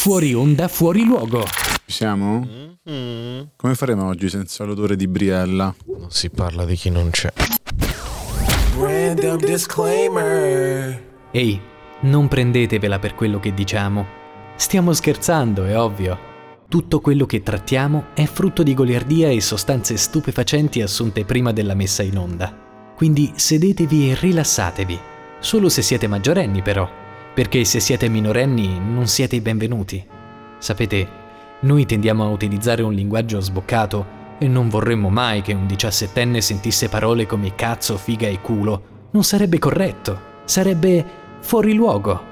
Fuori onda, fuori luogo. Ci siamo? Mm. Come faremo oggi senza l'odore di Briella? Non si parla di chi non c'è. Random disclaimer. Ehi, non prendetevela per quello che diciamo. Stiamo scherzando, è ovvio. Tutto quello che trattiamo è frutto di goliardia e sostanze stupefacenti assunte prima della messa in onda. Quindi sedetevi e rilassatevi. Solo se siete maggiorenni però, perché se siete minorenni non siete i benvenuti. Sapete, noi tendiamo a utilizzare un linguaggio sboccato e non vorremmo mai che un diciassettenne sentisse parole come cazzo, figa e culo. Non sarebbe corretto, sarebbe fuori luogo.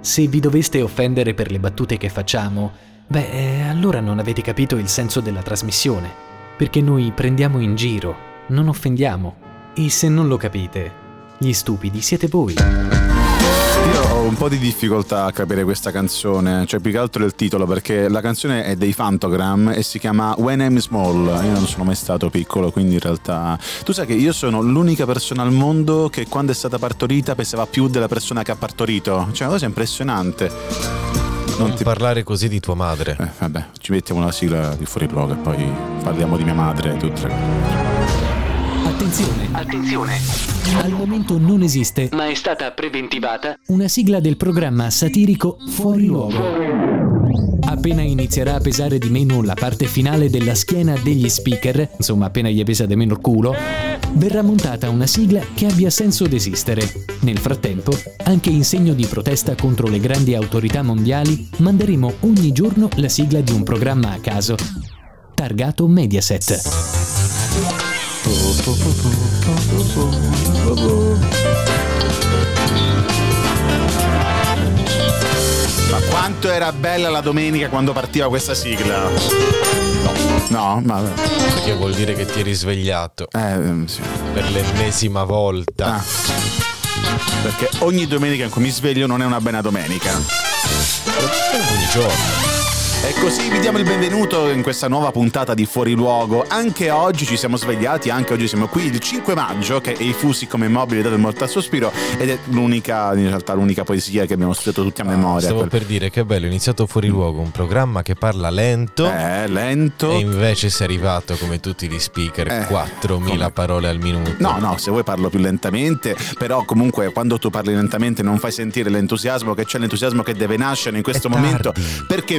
Se vi doveste offendere per le battute che facciamo, beh, eh, allora non avete capito il senso della trasmissione, perché noi prendiamo in giro, non offendiamo. E se non lo capite, gli stupidi siete voi. Io ho un po' di difficoltà a capire questa canzone, cioè più che altro il titolo, perché la canzone è dei Fantogram e si chiama When I'm Small. Io non sono mai stato piccolo, quindi in realtà. Tu sai che io sono l'unica persona al mondo che quando è stata partorita pesava più della persona che ha partorito. Cioè, una cosa impressionante. Non ti parlare così di tua madre. Eh, vabbè, ci mettiamo una sigla di fuori luogo e poi parliamo di mia madre e tutte. Attenzione, attenzione. Al momento non esiste, ma è stata preventivata, una sigla del programma satirico Fuori Luogo. Appena inizierà a pesare di meno la parte finale della schiena degli speaker, insomma appena gli pesa di meno il culo, verrà montata una sigla che abbia senso d'esistere. Nel frattempo, anche in segno di protesta contro le grandi autorità mondiali, manderemo ogni giorno la sigla di un programma a caso, targato Mediaset. Ma quanto era bella la domenica quando partiva questa sigla? No, ma. Perché vuol dire che ti eri svegliato Eh, sì. per l'ennesima volta. Ah. Perché ogni domenica in cui mi sveglio non è una buona domenica. Ogni giorno. E così vi diamo il benvenuto in questa nuova puntata di Fuori Luogo. Anche oggi ci siamo svegliati, anche oggi siamo qui il 5 maggio, che è i fusi come mobile dato il morto al sospiro, ed è l'unica, in realtà l'unica poesia che abbiamo studiato tutti a memoria. Stavo Quel- per dire che bello, è iniziato fuori luogo, un programma che parla lento. Eh, lento. E invece sei arrivato come tutti gli speaker, Eh, 4.000 come- parole al minuto. No, no, se vuoi parlo più lentamente, però comunque quando tu parli lentamente non fai sentire l'entusiasmo che c'è l'entusiasmo che deve nascere in questo È momento tardi. perché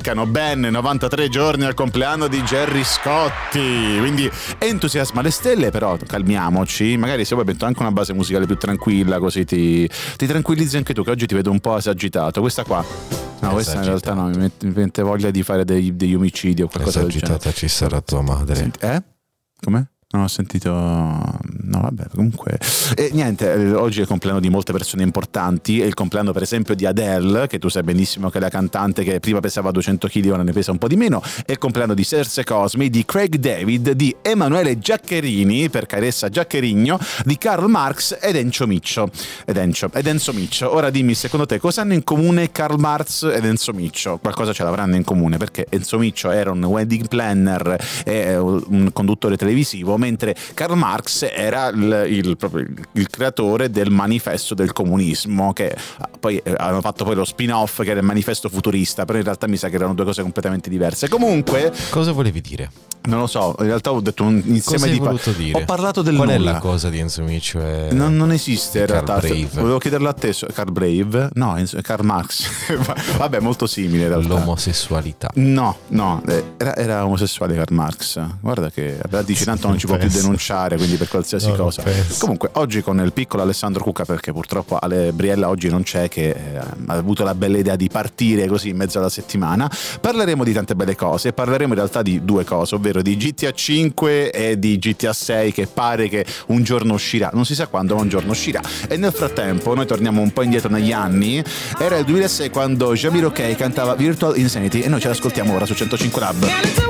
mancano ben 93 giorni al compleanno di Gerry Scotti. Quindi entusiasma le stelle, però calmiamoci, magari se vuoi metto anche una base musicale più tranquilla così ti, ti tranquillizzi anche tu che oggi ti vedo un po' esagitato. Questa qua No, questa in realtà no, mi mette, voglia di fare degli omicidi o qualcosa del genere. Esagitata ci sarà tua madre. Senti- eh? Come? Non ho sentito. No, vabbè, comunque. E niente, eh, oggi è il compleanno di molte persone importanti. È il compleanno, per esempio, di Adele, che tu sai benissimo che è la cantante che prima pesava 200 kg, ora ne pesa un po' di meno. È il compleanno di Serse Cosmi, di Craig David, di Emanuele Giaccherini, per Caressa Giaccherigno, di Karl Marx ed Enzo Miccio. Ed Enzo, ed Enzo Miccio. Ora dimmi, secondo te, cosa hanno in comune Karl Marx ed Enzo Miccio? Qualcosa ce l'avranno in comune, perché Enzo Miccio era un wedding planner e eh, un conduttore televisivo, mentre Karl Marx era il, il- il- il creatore del manifesto del comunismo, che ah, poi eh, hanno fatto poi lo spin-off che era il manifesto futurista, però in realtà mi sa che erano due cose completamente diverse. Comunque, Cosa volevi dire? non lo so, in realtà ho detto un insieme Cosa di voluto dire? Ho parlato del Qual nulla. è la cosa di Enzo Miccio? e- Non, non esiste in Carl realtà. Brave. Volevo chiederlo a te, Carl Brave. No, Karl Marx. Vabbè, molto simile in realtà. L'omosessualità. No, no, eh, era, era omosessuale Karl Marx. Guarda che aveva dice tanto non ci può più denunciare, quindi per qualsiasi No, cosa. Comunque, oggi con il piccolo Alessandro Cucca, perché purtroppo Ale Briella oggi non c'è, che eh, ha avuto la bella idea di partire così in mezzo alla settimana, parleremo di tante belle cose. Parleremo in realtà di due cose, ovvero di GTA 5 e di GTA 6, che pare che un giorno uscirà. Non si sa quando, ma un giorno uscirà. E nel frattempo, noi torniamo un po' indietro negli anni. Era il 2006 quando Jamiro K cantava Virtual Insanity e noi ce l'ascoltiamo ora su 105 Lab.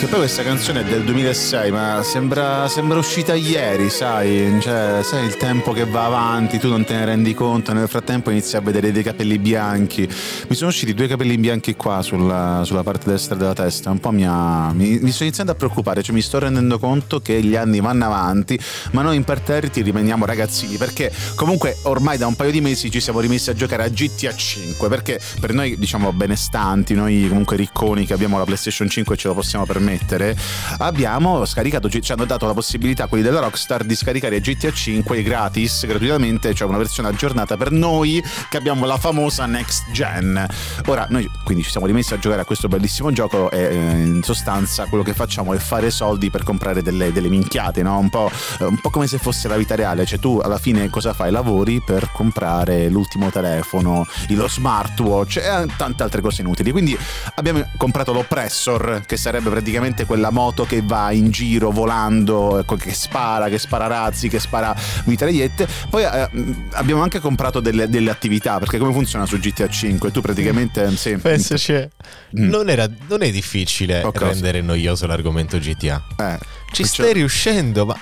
Che poi questa canzone è del 2006, ma sembra, sembra uscita ieri, sai? Cioè, sai il tempo che va avanti, tu non te ne rendi conto, nel frattempo inizi a vedere dei capelli bianchi. Mi sono usciti due capelli bianchi qua sulla, sulla parte destra della testa, un po' mi, ha, mi, mi sto iniziando a preoccupare, cioè mi sto rendendo conto che gli anni vanno avanti, ma noi imperterriti rimaniamo ragazzini, perché comunque ormai da un paio di mesi ci siamo rimessi a giocare a GTA 5, perché per noi diciamo benestanti, noi comunque ricconi che abbiamo la PlayStation 5 e ce lo possiamo permettere, permettere, abbiamo scaricato, ci hanno dato la possibilità quelli della Rockstar di scaricare GTA 5 gratis, gratuitamente, cioè una versione aggiornata per noi che abbiamo la famosa next gen. Ora noi quindi ci siamo rimessi a giocare a questo bellissimo gioco e eh, in sostanza quello che facciamo è fare soldi per comprare delle, delle minchiate, no? un, po', un po' come se fosse la vita reale, cioè tu alla fine cosa fai? Lavori per comprare l'ultimo telefono, lo smartwatch e tante altre cose inutili. Quindi abbiamo comprato l'oppressor che sarebbe praticamente praticamente quella moto che va in giro volando, ecco, che spara, che spara razzi, che spara mitragliette. Poi eh, abbiamo anche comprato delle, delle, attività, perché come funziona su GTA 5? Tu praticamente... Sì, Pensaci, mm. non, era, non è difficile oh, rendere noioso l'argomento GTA. Eh. Ci stai riuscendo, ma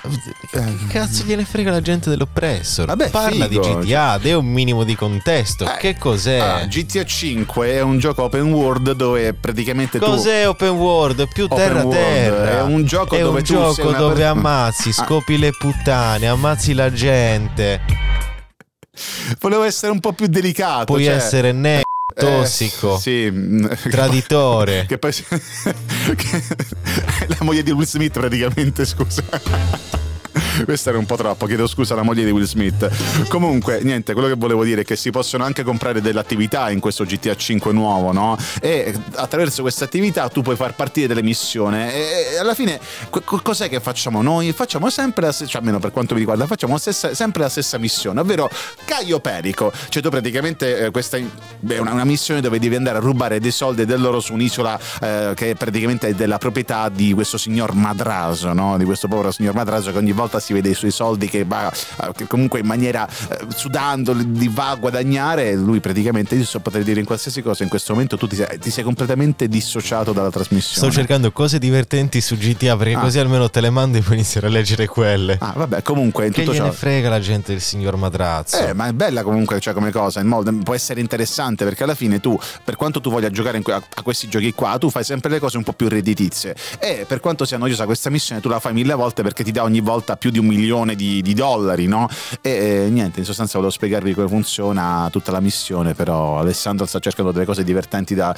che eh. cazzo gliene frega la gente dell'oppressor? Vabbè, Parla figo, di GTA, cioè... è un minimo di contesto. Eh, che cos'è? Ah, GTA 5 è un gioco open world dove praticamente cos'è tu open world? Più terra terra. È un gioco è dove un gioco dove per... ammazzi, ah. scopi ah. le puttane, ammazzi la gente. Volevo essere un po' più delicato. Puoi cioè... essere ne tossico, eh, sì. traditore. Che poi, che poi la moglie di Will Smith praticamente, scusa. Questo era un po' troppo, chiedo scusa alla moglie di Will Smith. Comunque, niente, quello che volevo dire è che si possono anche comprare delle attività in questo GTA 5 nuovo, no? E attraverso queste attività tu puoi far partire delle missioni. E alla fine, cos'è che facciamo noi? Facciamo sempre la stessa, cioè almeno per quanto mi riguarda, facciamo stessa, sempre la stessa missione, ovvero Caio Perico. Cioè, tu praticamente eh, questa è una, una, missione dove devi andare a rubare dei soldi dell'oro su un'isola eh, che praticamente è della proprietà di questo signor Madraso, no? Di questo povero signor Madraso che ogni volta si vede i suoi soldi che va che comunque in maniera eh, sudando li va a guadagnare lui praticamente io so poter dire in qualsiasi cosa in questo momento tu ti sei, ti sei completamente dissociato dalla trasmissione. Sto cercando cose divertenti su GTA perché ah. così almeno te le mando e puoi iniziare a leggere quelle. Ah vabbè comunque in che tutto gliene ciò frega la gente del signor Madrazzo eh ma è bella comunque cioè come cosa modo, può essere interessante perché alla fine tu per quanto tu voglia giocare que- a questi giochi qua tu fai sempre le cose un po' più redditizie. E per quanto sia noiosa questa missione tu la fai mille volte perché ti dà ogni volta più di un milione di, di dollari, no? E, e, niente, in sostanza volevo spiegarvi come funziona tutta la missione, però Alessandro sta cercando delle cose divertenti da,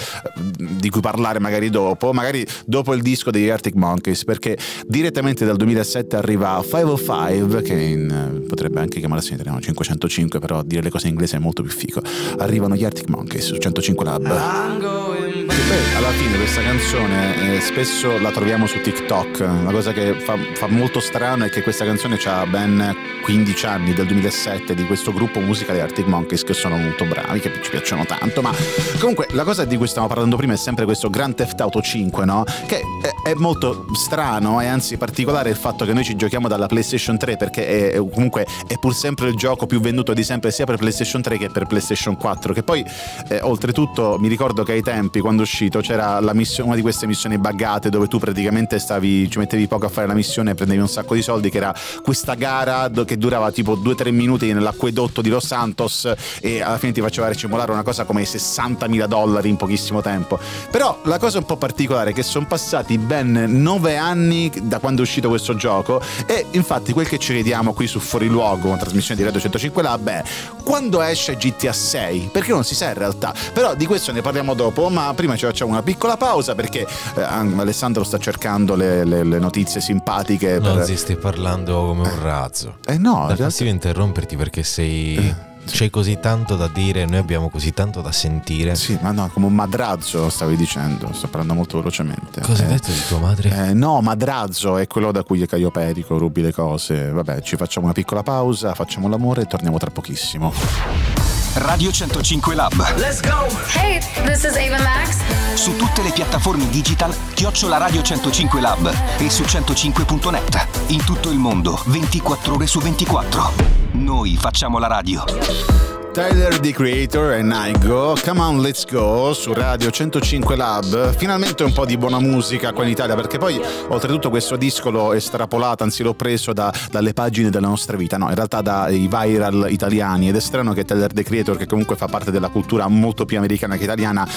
di cui parlare magari dopo, magari dopo il disco degli Arctic Monkeys, perché direttamente dal 2007 arriva 505, che in, potrebbe anche chiamarsi in italiano 505, però dire le cose in inglese è molto più fico. Arrivano gli Arctic Monkeys su 105 Lab. Poi alla fine questa canzone eh, spesso la troviamo su TikTok. Una cosa che fa, fa, molto strano è che questa canzone ha ben 15 anni, del 2007, di questo gruppo musicale Arctic Monkeys che sono molto bravi, che ci piacciono tanto. Ma comunque la cosa di cui stavamo parlando prima è sempre questo Grand Theft Auto 5, no? Che è, molto strano e anzi particolare il fatto che noi ci giochiamo dalla PlayStation 3 perché è, comunque è pur sempre il gioco più venduto di sempre sia per PlayStation 3 che per PlayStation 4. Che poi eh, oltretutto mi ricordo che ai tempi quando quando è uscito c'era missione, una di queste missioni buggate dove tu praticamente stavi, ci mettevi poco a fare la missione e prendevi un sacco di soldi, che era questa gara che durava tipo 2-3 minuti nell'acquedotto di Los Santos e alla fine ti faceva recimolare una cosa come 60.000 dollari in pochissimo tempo. Però la cosa un po' particolare è che sono passati ben 9 anni da quando è uscito questo gioco e infatti quel che ci vediamo qui su Fuori Luogo, una trasmissione di Radio 105 Lab, è quando esce GTA 6, perché non si sa in realtà, però di questo ne parliamo dopo, ma prima ci facciamo una piccola pausa perché eh, Alessandro sta cercando le, le, le notizie simpatiche. Non per... si stai parlando come un razzo. Eh no, da realtà... interromperti perché sei... Eh. C'è così tanto da dire, noi abbiamo così tanto da sentire. Sì, ma no, come un madrazzo stavi dicendo, sto parlando molto velocemente. Cosa hai eh, detto di tua madre? Eh, no, madrazzo è quello da cui è Caio Perico, rubi le cose. Vabbè, ci facciamo una piccola pausa, facciamo l'amore e torniamo tra pochissimo. Radio 105 Lab. Let's go! Hey, this is Ava Max. Su tutte le piattaforme digital, chiocciola Radio 105 Lab e su 105.net. In tutto il mondo, 24 ore su 24. Noi facciamo la radio. Tyler the Creator e Naigo, Come On Let's Go su Radio 105 Lab. Finalmente un po' di buona musica qua in Italia perché poi oltretutto questo disco l'ho estrapolato, anzi l'ho preso da, dalle pagine della nostra vita, no, in realtà dai viral italiani ed è strano che Tyler the Creator, che comunque fa parte della cultura molto più americana che italiana,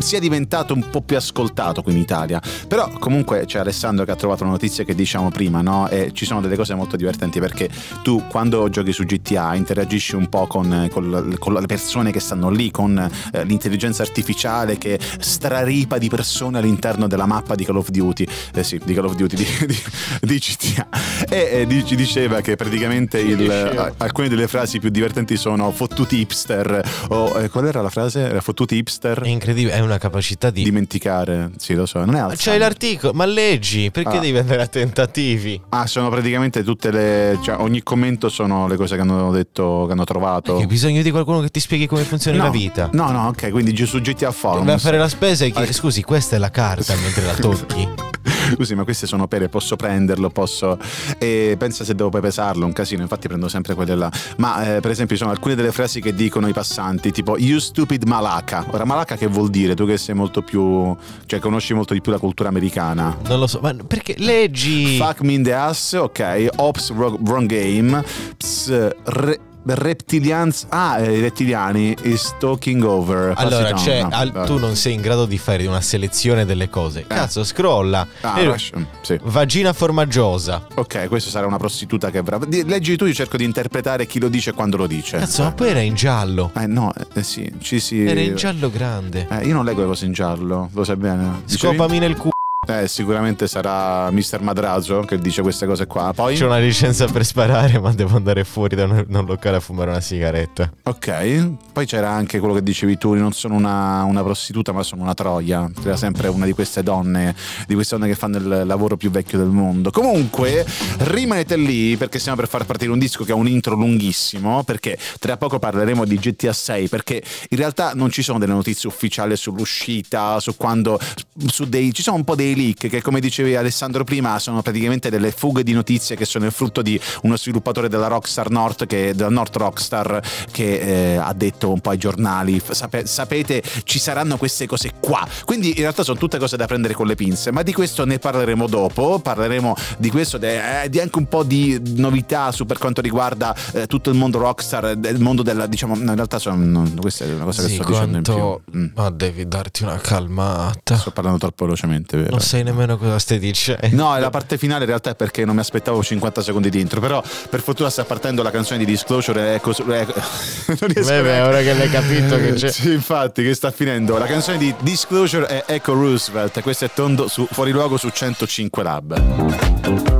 sia diventato un po' più ascoltato qui in Italia. Però comunque c'è Alessandro che ha trovato una notizia che diciamo prima, no? E ci sono delle cose molto divertenti perché tu quando giochi su GTA interagisci un po' con, con, con le persone che stanno lì, con eh, l'intelligenza artificiale che straripa di persone all'interno della mappa di Call of Duty, eh sì, di Call of Duty, di, di, di GTA. E eh, ci diceva che praticamente il, alcune delle frasi più divertenti sono fottuti hipster o eh, qual era la frase? Era fottuti hipster. È incredibile, è una capacità di dimenticare, sì lo so, non è C'hai l'articolo, ma leggi, perché ah. devi andare a tentativi? Ah, sono praticamente tutte le, cioè ogni commento sono le cose che hanno detto, che hanno trovato. Hai bisogno di qualcuno che ti spieghi come funziona no, la vita. No, no, ok, quindi giù su GTA Forum. Vai a fare la spesa e chiedi, scusi, questa è la carta mentre la tocchi. Scusi, ma queste sono pere, posso prenderlo, posso... E pensa se devo poi pesarlo, un casino, infatti prendo sempre quelle là. Ma eh, per esempio ci sono alcune delle frasi che dicono i passanti, tipo You stupid malaka. Ora, malaka che vuol dire? Tu che sei molto più... cioè conosci molto di più la cultura americana. Non lo so, ma perché leggi... Fuck me in the ass, ok. Ops, wrong game. Ps, re, Reptilians ah i rettiliani is talking over. Allora c'è, no, al, tu non sei in grado di fare una selezione delle cose. Eh. cazzo scrolla. Ah, mm, sì. vagina formaggiosa. Ok questo sarà una prostituta che brava leggi tu io cerco di interpretare chi lo dice e quando lo dice. Cazzo ma poi era in giallo. Eh no eh, sì ci si era in giallo grande. Eh, io non leggo le cose in giallo lo sai bene. Scopami nel culo eh, sicuramente sarà Mr. Madrazo che dice queste cose qua. Poi c'è una licenza per sparare, ma devo andare fuori da un, un locale a fumare una sigaretta. Ok. Poi c'era anche quello che dicevi tu: non sono una, una prostituta, ma sono una troia. Era sempre una di queste donne, di queste donne che fanno il lavoro più vecchio del mondo. Comunque, rimanete lì perché stiamo per far partire un disco che ha un intro lunghissimo. Perché tra poco parleremo di GTA 6. Perché in realtà non ci sono delle notizie ufficiali sull'uscita, su quando. Su dei, ci sono un po' dei leak che come dicevi Alessandro prima sono praticamente delle fughe di notizie che sono il frutto di uno sviluppatore della Rockstar North che, della North Rockstar che eh, ha detto un po' ai giornali Sape, sapete ci saranno queste cose qua. Quindi in realtà sono tutte cose da prendere con le pinze ma di questo ne parleremo dopo. Parleremo di questo eh, di anche un po' di novità su per quanto riguarda eh, tutto il mondo Rockstar il mondo della diciamo no, in realtà sono, questa è una cosa sì, che sto quanto... dicendo in più. mm. ma devi darti una calmata. Sto parlando troppo velocemente vero? Non sai nemmeno cosa stai dicendo. No, la parte finale in realtà è perché non mi aspettavo 50 secondi di intro, però per fortuna sta partendo la canzone di Disclosure e cos- eh, non riesco Beh, beh, ora che l'hai capito che c'è. Sì, infatti, che sta finendo. La canzone di Disclosure è Echo Roosevelt, questo è Tondo su Fuori Luogo su 105 Lab.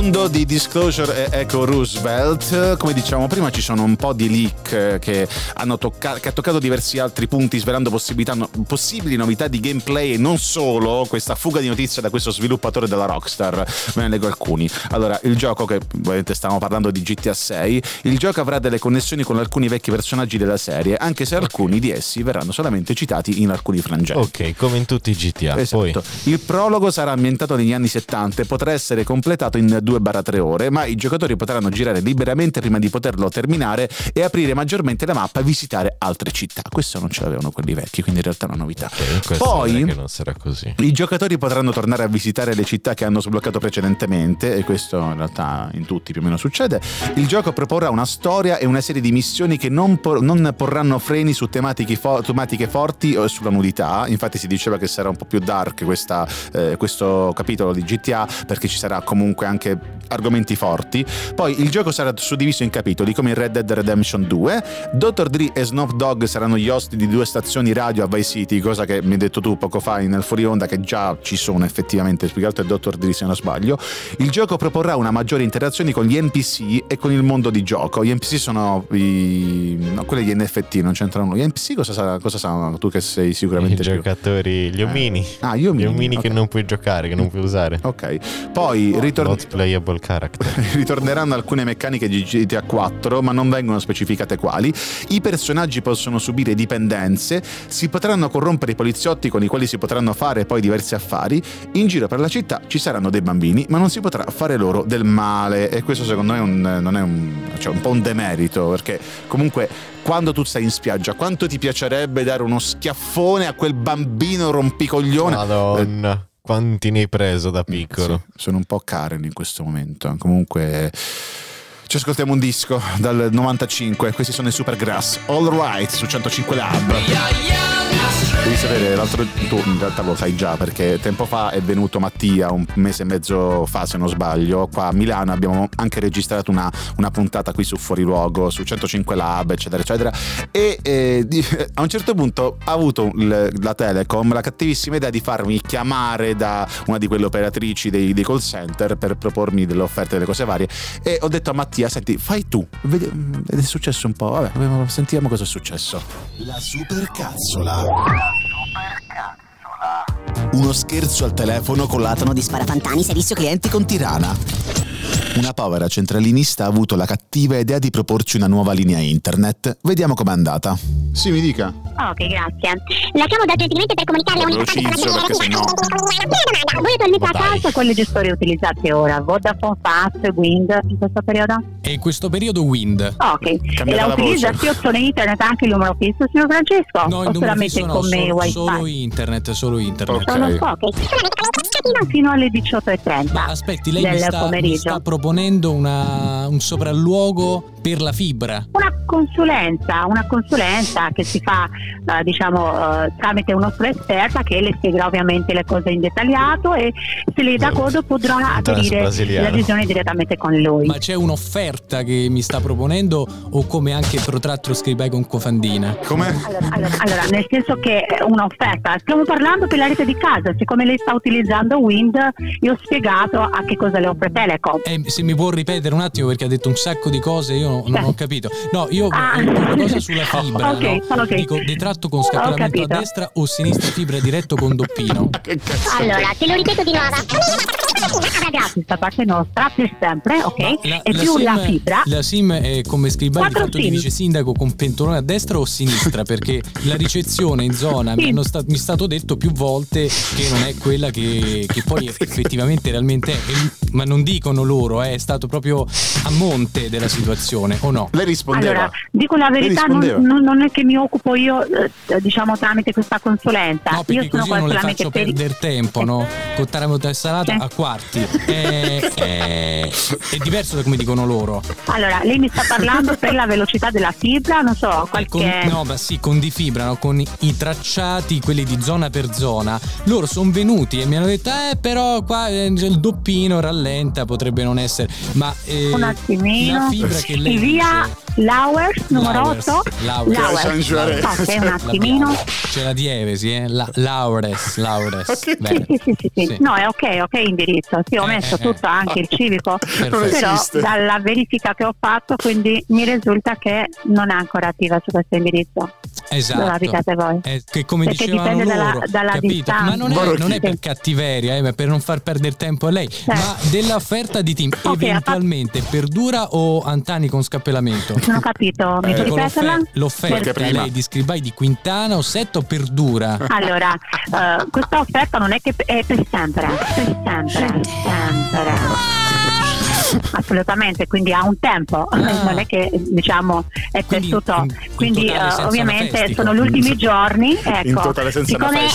Tondo di Disclosure e Echo Roosevelt. Come dicevamo prima, ci sono un po' di leak che hanno toccato, che ha toccato diversi altri punti, svelando possibili novità di gameplay e non solo questa fuga di notizie da questo sviluppatore della Rockstar. Ve ne leggo alcuni. Allora, il gioco, che ovviamente stiamo parlando di GTA 6, il gioco avrà delle connessioni con alcuni vecchi personaggi della serie, anche se alcuni di essi verranno solamente citati in alcuni frangenti. Ok, come in tutti i GTA. Esatto. Poi. Il prologo sarà ambientato negli anni 70 e potrà essere completato in 2-3 ore, ma i giocatori potranno girare liberamente prima di poterlo terminare e aprire maggiormente la mappa e visitare altre città. Questo non ce l'avevano quelli vecchi, quindi in realtà è una novità. Okay, Poi non sarà così. I giocatori potranno tornare a visitare le città che hanno sbloccato precedentemente e questo in realtà in tutti più o meno succede. Il gioco proporrà una storia e una serie di missioni che non, por- non porranno freni su tematiche, fo- tematiche, forti o sulla nudità. Infatti si diceva che sarà un po' più dark questa, eh, questo capitolo di GTA perché ci sarà comunque anche argomenti forti. Poi il gioco sarà suddiviso in capitoli come in Red Dead Redemption 2. Dr. Dre e Snoop Dogg saranno gli ospiti di due stazioni radio a Vice City, cosa che mi hai detto tu poco fa nel fuori onda che già ci sono effettivamente, più che altro è Dr. Dre se non sbaglio. Il gioco proporrà una maggiore interazione con gli NPC e con il mondo di gioco. Gli NPC sono i... no, quelli di NFT, non c'entrano. Gli NPC cosa, sa, cosa sanno? Tu che sei sicuramente I più. giocatori, gli omini. Eh. Ah, gli omini. Gli omini okay. che non puoi giocare, che non puoi usare. Ok. Poi ritorno playable character. Ritorneranno alcune meccaniche di GTA 4, ma non vengono specificate quali. I personaggi possono subire dipendenze, si potranno corrompere i poliziotti con i quali si potranno fare poi diversi affari. In giro per la città ci saranno dei bambini, ma non si potrà fare loro del male. E questo secondo me è un, non è un, cioè un po' un demerito, perché comunque quando tu stai in spiaggia, quanto ti piacerebbe dare uno schiaffone a quel bambino rompicoglione? Madonna. Eh, quanti ne hai preso da piccolo? Sì, sono un po' Karen in questo momento. Comunque ci ascoltiamo un disco dal 95. Questi sono i Supergrass. All Right su 105 Lab. Yeah, yeah. Devi sapere, l'altro tu in realtà lo sai già perché tempo fa è venuto Mattia, un mese e mezzo fa se non sbaglio, qua a Milano abbiamo anche registrato una, una puntata qui su Fuori Luogo, su 105 Lab, eccetera, eccetera. E eh, a un certo punto ha avuto l, la Telecom la cattivissima idea di farmi chiamare da una di quelle operatrici dei, dei call center per propormi delle offerte, delle cose varie. E ho detto a Mattia, senti, fai tu, ed è successo un po', vabbè, sentiamo cosa è successo. La supercazzola. Uno scherzo al telefono con l'atono di Sparafantani, servizio clienti con Tirana. Una povera centralinista ha avuto la cattiva idea di proporci una nuova linea internet. Vediamo com'è andata. Sì, mi dica. Ok, grazie. La chiamo urgentemente per comunicare l'unica Velocizzo perché sennò... Voi attualmente a casa quali gestori utilizzate ora? Vodafone, Fast, Wind in questo periodo? E in questo periodo Wind. Ok. e la, utilizza sia opzione internet anche il numero fisso, signor Francesco? No, il numero fisso no, solo, solo internet, solo internet. Okay. Solo ok. Fino alle 18.30 Ma aspetti, lei mi sta, mi sta proponendo una, un sopralluogo per la fibra? Una consulenza, una consulenza che si fa eh, diciamo eh, tramite uno esperta che le spiegherà ovviamente le cose in dettagliato e se lei è d'accordo potrà aderire l'adesione direttamente con lui. Ma c'è un'offerta che mi sta proponendo o come anche protratto scribai con cofandina? Come? Allora, allora, allora, nel senso che è un'offerta, stiamo parlando per la rete di casa, siccome lei sta utilizzando Wind, io ho spiegato a che cosa le offre Telecom. Eh, se mi può ripetere un attimo perché ha detto un sacco di cose, io non, ho capito. No, io ah. una cosa sulla fibra, okay, no? okay. dico detratto con scapellamento a destra o sinistra fibra diretto con doppino. allora, te lo ripeto di nuovo. Ragazzi, da parte nostra per sempre, ok? La, e la più sim, la fibra. La SIM è come scrivere di fatto ti dice sindaco con pentolone a destra o a sinistra perché la ricezione in zona sì. mi, sta, mi, è stato detto più volte che non è quella che, che poi effettivamente realmente è, ma non dicono loro, eh, è stato proprio a monte della situazione o no? Lei rispondeva. Allora, dico la verità, non, non, è che mi occupo io eh, diciamo tramite questa consulenza. No, io sono non le faccio per... perdere tempo, no? Taramuta e salata sì. a quarti. È, è, è, diverso da come dicono loro. Allora, lei mi sta parlando per la velocità della fibra, non so, qualche... Con, no, ma sì, con di fibra, no? con i tracciati, quelli di zona per zona. Loro sono venuti e mi hanno detto, eh, però qua eh, il doppino rallenta, potrebbe non essere. Ma eh, un attimino. La fibra che lei via dice, Lauers, numero 8. Lauers. Lauers. Un attimino. C'è la dievesi, eh? La, Laures, Laures. Okay. Sì, sì, sì, sì, sì, No, è ok, ok indirizzo. Sì, ho eh, messo eh, tutto, eh. anche il civico. Perfetto. Però dalla verifica che ho fatto, quindi mi risulta che non è ancora attiva su questo indirizzo. Esatto. Dove abitate voi. Eh, che come Perché dipende loro, dalla, dalla distanza. Ma non è, non è per cattiveria, eh, per non far perdere tempo a lei. Ma dell'offerta di team, eventualmente fatto... perdura o Antani con scapellamento? Non ho capito, mi eh, ripeterla? L'offerta per... lei di scribai di Quintana o Setto perdura? Allora, uh, questa offerta non è che è per sempre, per sempre, sempre. Assolutamente, quindi ha un tempo, ah. non è che diciamo è quindi, per tutto. In, quindi in uh, ovviamente sono gli ultimi giorni. Ecco, in totale senza siccome,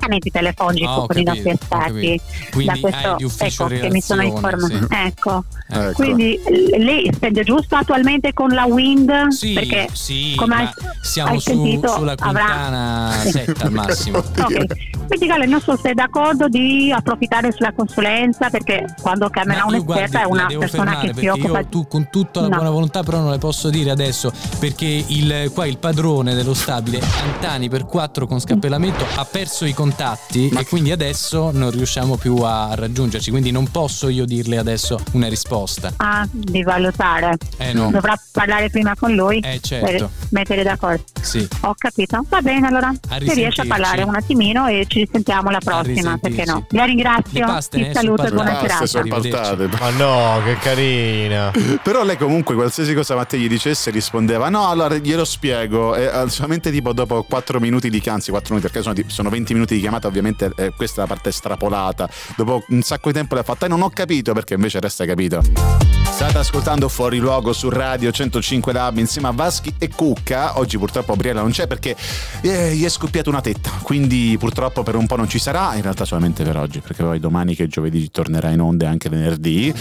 appuntamenti telefonici oh, con capito, i nostri esperti da questo ecco, che mi sono informata sì. ecco. ecco. quindi lei spende giusto attualmente con la Wind? Sì, perché sì, come siamo hai su, sentito, sulla quintana avrà... 7 al massimo. Ok. Quindi Gale non so se è d'accordo di approfittare sulla consulenza perché quando chiamerà un'esperta è una persona che si occupa io, tu con tutta la no. buona volontà però non le posso dire adesso perché il, qua il padrone dello stabile Antani per 4 con scappellamento ha perso i contatti Ma... e quindi adesso non riusciamo più a raggiungerci, quindi non posso io dirle adesso una risposta. Ah, di valutare. Eh no. Dovrà parlare prima con lui eh, certo. per mettere d'accordo. Sì. Ho capito. Va bene allora. Se riesce a parlare un attimino e ci ci sentiamo la prossima, perché no? Vi ringrazio, ti eh, saluto e buona serata. Ma no, che carina. Però lei comunque qualsiasi cosa Mattei gli dicesse rispondeva no allora glielo spiego e eh, solamente tipo dopo 4 minuti di anzi 4 minuti perché sono, sono 20 minuti di chiamata ovviamente eh, questa è la parte estrapolata dopo un sacco di tempo le ha fatta e non ho capito perché invece resta capito State ascoltando Fuori Luogo su Radio 105 Lab insieme a Vaschi e Cucca. Oggi purtroppo Briella non c'è perché eh, gli è scoppiata una tetta, quindi purtroppo per un po' non ci sarà, in realtà solamente per oggi, perché poi domani che giovedì tornerà in onde anche venerdì.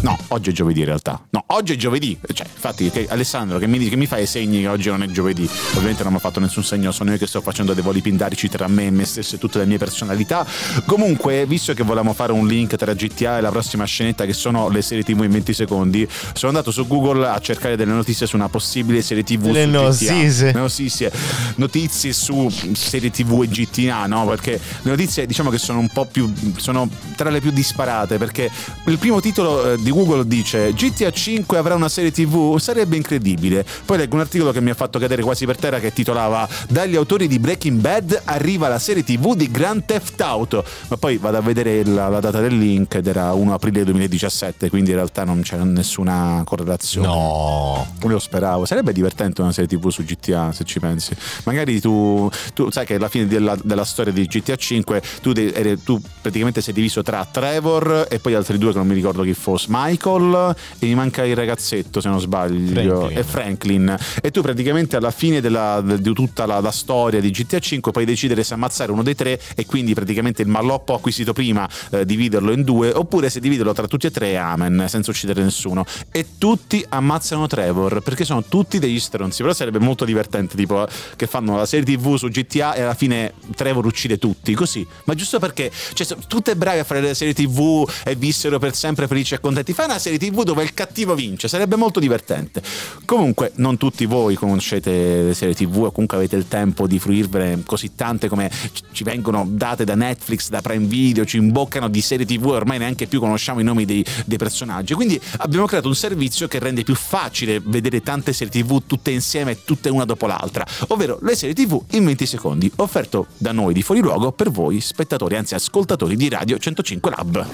No, oggi è giovedì in realtà. No, oggi è giovedì. Cioè, infatti, che- Alessandro che mi, dice- che mi fa i segni che oggi non è giovedì. Ovviamente non mi ha fatto nessun segno, sono io che sto facendo dei voli pindarici tra me e me stesso e tutte le mie personalità. Comunque, visto che volevamo fare un link tra GTA e la prossima scenetta che sono le serie TV in 20 secondi, sono andato su Google a cercare delle notizie su una possibile serie TV Le notizie. Notizie. Notizie su serie TV e GTA, no? Perché le notizie diciamo che sono un po' più sono tra le più disparate perché il primo titolo eh, di Google dice GTA 5 avrà una serie TV, sarebbe incredibile. Poi leggo un articolo che mi ha fatto cadere quasi per terra che titolava Dagli autori di Breaking Bad arriva la serie TV di Grand Theft Auto. Ma poi vado a vedere la, la data del link ed era 1 aprile 2017, quindi in realtà non c'è nessuna correlazione. No. Io lo speravo, sarebbe divertente una serie TV su GTA se ci pensi. Magari tu, tu sai che alla fine della, della storia di GTA 5 tu, de- tu praticamente sei diviso tra Trevor e poi altri due che non mi ricordo chi fosse, Michael e mi manca il ragazzetto se non sbaglio, Franklin. e Franklin. E tu praticamente alla fine della- de- di tutta la, la storia di GTA 5 puoi decidere se ammazzare uno dei tre e quindi praticamente il malloppo acquisito prima eh, dividerlo in due oppure se dividerlo tra tutti e tre amen senza uccidere nessuno. E tutti ammazzano Trevor perché sono tutti degli stronzi però sarebbe molto divertente tipo che fanno la serie tv su GTA e alla fine Trevor uccide tutti così. Ma giusto perché cioè, tutte brave a fare le serie tv e vissero per sempre felici e contenti. Fai una serie tv dove il cattivo vince sarebbe molto divertente. Comunque non tutti voi conoscete le serie tv o comunque avete il tempo di fruirvene così tante come ci- ci vengono date da Netflix da Prime Video ci imboccano di serie tv e ormai neanche più conosciamo i nomi dei, dei personaggi quindi abbiamo creato un servizio che rende più facile vedere tante serie tv tutte insieme tutte una dopo l'altra ovvero le serie tv in 20 secondi offerto da noi di Fuori Luogo per voi spettatori anzi ascoltatori di Radio 105 Lab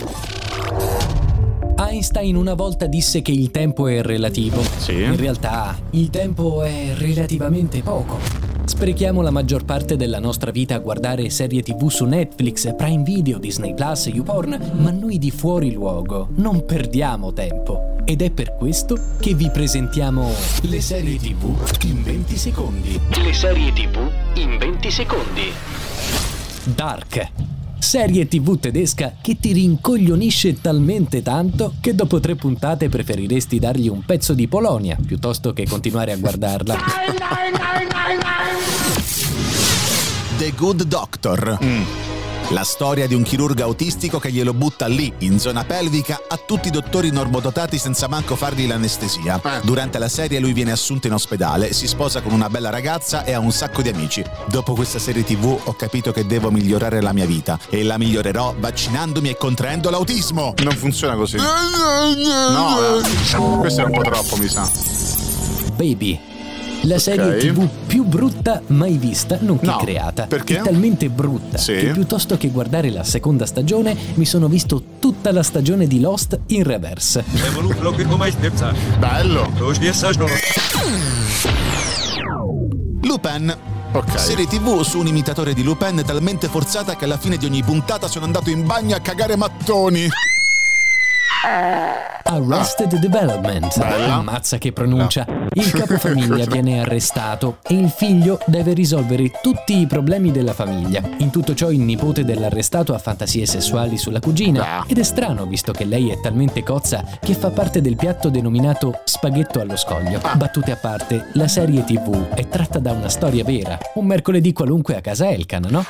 Einstein una volta disse che il tempo è relativo. Sì. In realtà il tempo è relativamente poco. Sprechiamo la maggior parte della nostra vita a guardare serie tv su Netflix, Prime Video, Disney Plus, YouPorn, ma noi di fuori luogo non perdiamo tempo. Ed è per questo che vi presentiamo le serie tv in 20 secondi. Le serie TV in 20 secondi. Dark. Serie tv tedesca che ti rincoglionisce talmente tanto che dopo tre puntate preferiresti dargli un pezzo di Polonia piuttosto che continuare a guardarla. The Good Doctor. La storia di un chirurgo autistico che glielo butta lì, in zona pelvica, a tutti i dottori normodotati senza manco fargli l'anestesia. Durante la serie lui viene assunto in ospedale, si sposa con una bella ragazza e ha un sacco di amici. Dopo questa serie tv ho capito che devo migliorare la mia vita e la migliorerò vaccinandomi e contraendo l'autismo. non funziona così no eh, questo è un po' troppo mi sa Baby. La serie tv più brutta mai vista, nonché No, creata. perché? È talmente brutta Sì. che piuttosto che guardare la seconda stagione mi sono visto tutta la stagione di Lost in reverse. bello Lupin. Ok. Serie tv su un imitatore di Lupin talmente forzata che alla fine di ogni puntata sono andato in bagno a cagare mattoni. Arrested Development. Bella. Ammazza che pronuncia. Il capofamiglia viene arrestato e il figlio deve risolvere tutti i problemi della famiglia. In tutto ciò il nipote dell'arrestato ha fantasie sessuali sulla cugina Ah. ed è strano visto che lei è talmente cozza che fa parte del piatto denominato spaghetto allo scoglio. Battute a parte, la serie TV è tratta da una storia vera. Un mercoledì qualunque a casa Elkan, no?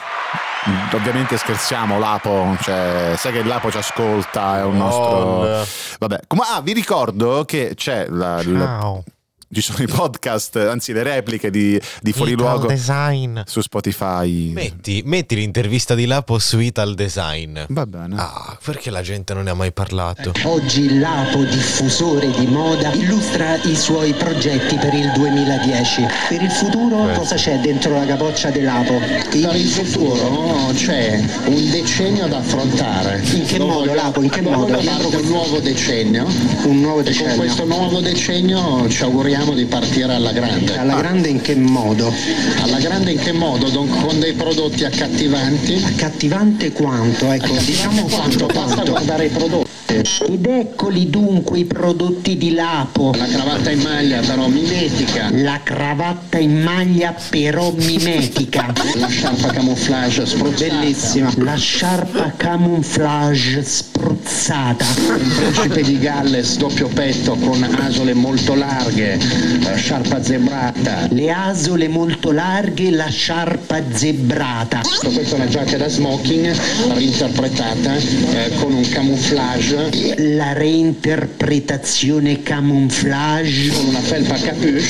Ovviamente scherziamo, Lapo, cioè, sai che Lapo ci ascolta, è un nostro... Vabbè, ah, vi ricordo che c'è la, la- Ciao. Ci sono i podcast, anzi le repliche di, di Fuori Ital Luogo Design. su Spotify. Metti, metti l'intervista di Lapo su Ital Design. Va bene. Ah, perché la gente non ne ha mai parlato? Oggi l'Apo, diffusore di moda, illustra i suoi progetti per il 2010. Per il futuro Beh. cosa c'è dentro la capoccia dell'Apo? Per il futuro c'è un decennio da affrontare. In che Lo modo, voglio- Lapo? In che modo? voglio fare un nuovo decennio. Un nuovo E con decennio. questo nuovo decennio ci auguriamo di partire alla grande. Alla grande in che modo? Alla grande in che modo? Don- Con dei prodotti accattivanti. Accattivante quanto? Ecco, diciamo Quanto? quanto, Basta quanto. guardare i prodotti. Ed eccoli dunque i prodotti di Lapo. La cravatta in maglia però mimetica. La cravatta in maglia però mimetica. La sciarpa camouflage spruzzata. Bellissima. La sciarpa camouflage spruzzata. Un principe di Galles doppio petto con asole molto larghe. La sciarpa zebrata. Le asole molto larghe, la sciarpa zebrata. Questa è una giacca da smoking reinterpretata eh, con un camouflage, La reinterpretazione camouflage. con una felpa capuche,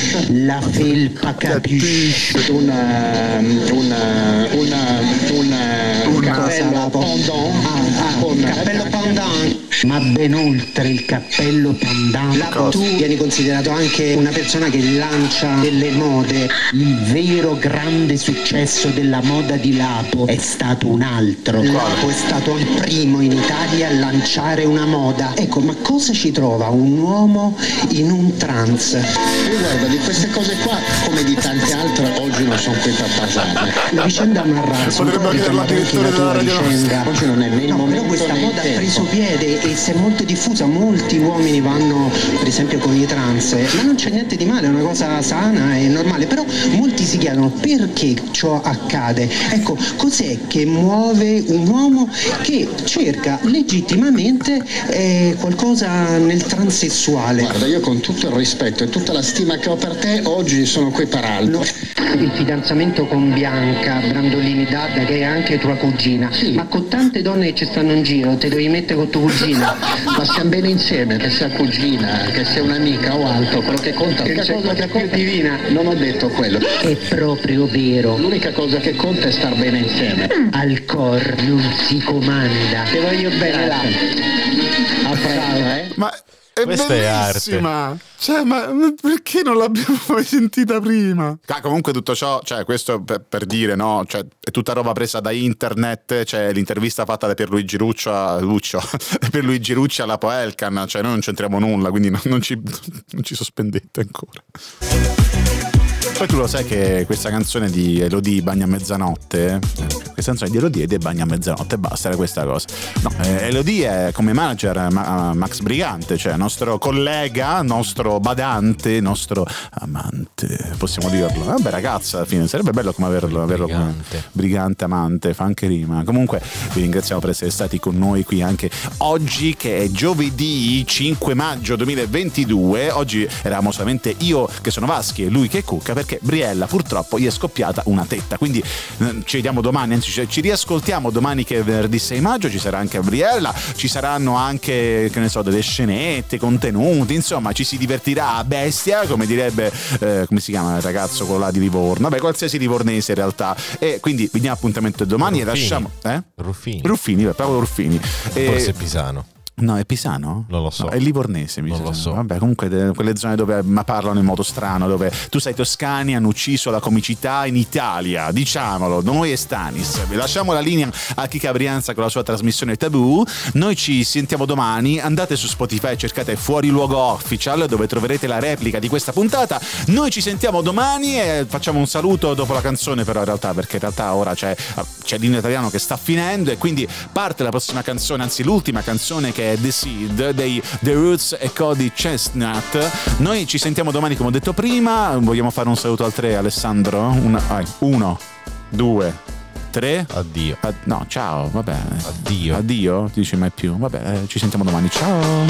La felpa capisce. una, una, una, una cappello Lapo? pendant Ah, ah, con cappello pendant. Ma ben oltre il cappello pendant. Lapo, tu vieni considerato anche una persona che lancia delle mode. Il vero grande successo della moda di Lapo è stato un altro. Lapo è stato il primo in Italia a lanciare una moda. Ecco, ma cosa ci trova un uomo in un trance? Io guarda, di queste cose qua, come di tante altre, oggi non sono qui per parlarne. La vicenda Marrazzo Potrebbe anche addirittura della radio vicenda. Oggi non è il No, però questa moda ha preso piede si è molto diffusa, molti uomini vanno per esempio con i trans, ma non c'è niente di male, è una cosa sana e normale, però molti si chiedono perché ciò accade. Ecco, cos'è che muove un uomo che cerca legittimamente eh, qualcosa nel transessuale? Guarda, io con tutto il rispetto e tutta la stima che ho per te, oggi sono qui per altro. Il fidanzamento con Bianca Brandolini Dadda, che è anche tua cugina, ma con tante donne che ci stanno in giro, te devi mettere con tua cugina. Ma stiamo bene insieme, che sia cugina, che sia un'amica o altro, quello che conta Che c'è cosa che più divina. Non ho detto quello. È proprio vero. L'unica cosa che conta è star bene insieme. Al cor non si comanda. Ti voglio bene là. A presto, eh? Ma è Questa è bellissima. Cioè, ma perché non l'abbiamo mai sentita prima? Ah, comunque tutto ciò, cioè, questo per, per dire, no? Cioè, è tutta roba presa da internet, c'è l'intervista fatta da Pierluigi Ruccio a Luccio, Pierluigi Rucci alla Poelcan, cioè noi non c'entriamo nulla, quindi non, non ci, non ci sospendete ancora. Poi tu lo sai che questa canzone di Elodie Bagna a mezzanotte, eh, questa canzone di Elodie di Bagna a mezzanotte, basta, era questa cosa. No, eh, Elodie è come manager eh, Ma- Max Brigante, cioè nostro collega, nostro badante, nostro amante, possiamo dirlo. Vabbè ragazza, alla fine sarebbe bello come averlo, averlo come Brigante. brigante amante, fa anche rima. Comunque vi ringraziamo per essere stati con noi qui anche oggi che è giovedì 5 maggio 2022. Oggi eravamo solamente io che sono Vaschi e lui che è Cucca perché Briella purtroppo gli è scoppiata una tetta. Quindi eh, ci vediamo domani, anzi ci, ci riascoltiamo domani che è venerdì 6 maggio, ci sarà anche Briella, ci saranno anche che ne so delle scenette, contenuti, insomma ci si divertirà a bestia, come direbbe eh, come si chiama il ragazzo quello là di Livorno, vabbè qualsiasi livornese in realtà. E quindi vi diamo appuntamento domani e Ruffini. lasciamo... Eh? Ruffini. Ruffini, Paolo Ruffini. E- Forse Pisano. No, è Pisano? Non lo so. No, è livornese, mi Non lo so. Vabbè, comunque de- quelle zone dove ma parlano in modo strano, dove tu sei toscani, hanno ucciso la comicità in Italia, diciamolo, noi e Stanis. Vi lasciamo la linea a Kika Brianza con la sua trasmissione Tabù. Noi ci sentiamo domani, andate su Spotify e cercate Fuori Luogo Official dove troverete la replica di questa puntata. Noi ci sentiamo domani e facciamo un saluto dopo la canzone però in realtà, perché in realtà ora c'è, c'è l'inno italiano che sta finendo e quindi parte la prossima canzone, anzi l'ultima canzone che è The Seed dei The Roots e Cody Chestnut. Noi ci sentiamo domani come ho detto prima, vogliamo fare un saluto al tre Alessandro? Una, vai, uno, due, tre. Addio. Ah, no, ciao, vabbè. Addio. Addio, dici mai più. Vabbè, eh, ci sentiamo domani. Ciao.